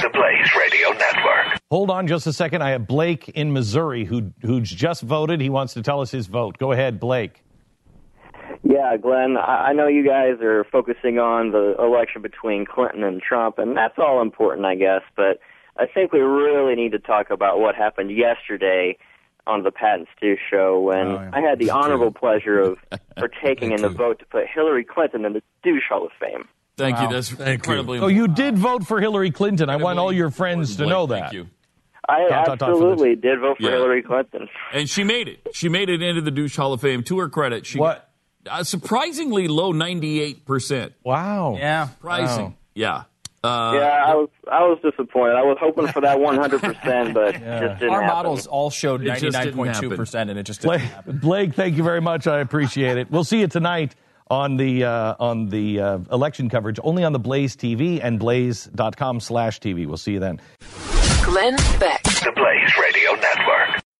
The Blaze Radio Network. Hold on just a second. I have Blake in Missouri who who's just voted. He wants to tell us his vote. Go ahead, Blake. Yeah, Glenn, I I know you guys are focusing on the election between Clinton and Trump, and that's all important, I guess, but I think we really need to talk about what happened yesterday on the Pat and Stu show when Oh, yeah. I had the honorable pleasure of partaking in the vote to put Hillary Clinton in the douche Hall of Fame. Thank Wow. you. That's incredibly Oh, you did vote for Hillary Clinton. I want all your friends to Blake, know Thank you. I Dot, dot, dot for absolutely did vote for Yeah. Hillary Clinton. And she made it. She made it into the douche Hall of Fame. To her credit, she What? got a surprisingly low, ninety-eight percent. Wow. Yeah. Surprising. Wow. Yeah. Uh, yeah, I was I was disappointed. I was hoping for that 100%, but just didn't Our happen. models all showed It just didn't 99.2%, and it just didn't happen. Blake, thank you very much. I appreciate it. We'll see you tonight on the uh, on the uh, election coverage, only on the Blaze TV and blaze.com slash TV. We'll see you then. Glenn Beck. The Blaze Radio Network.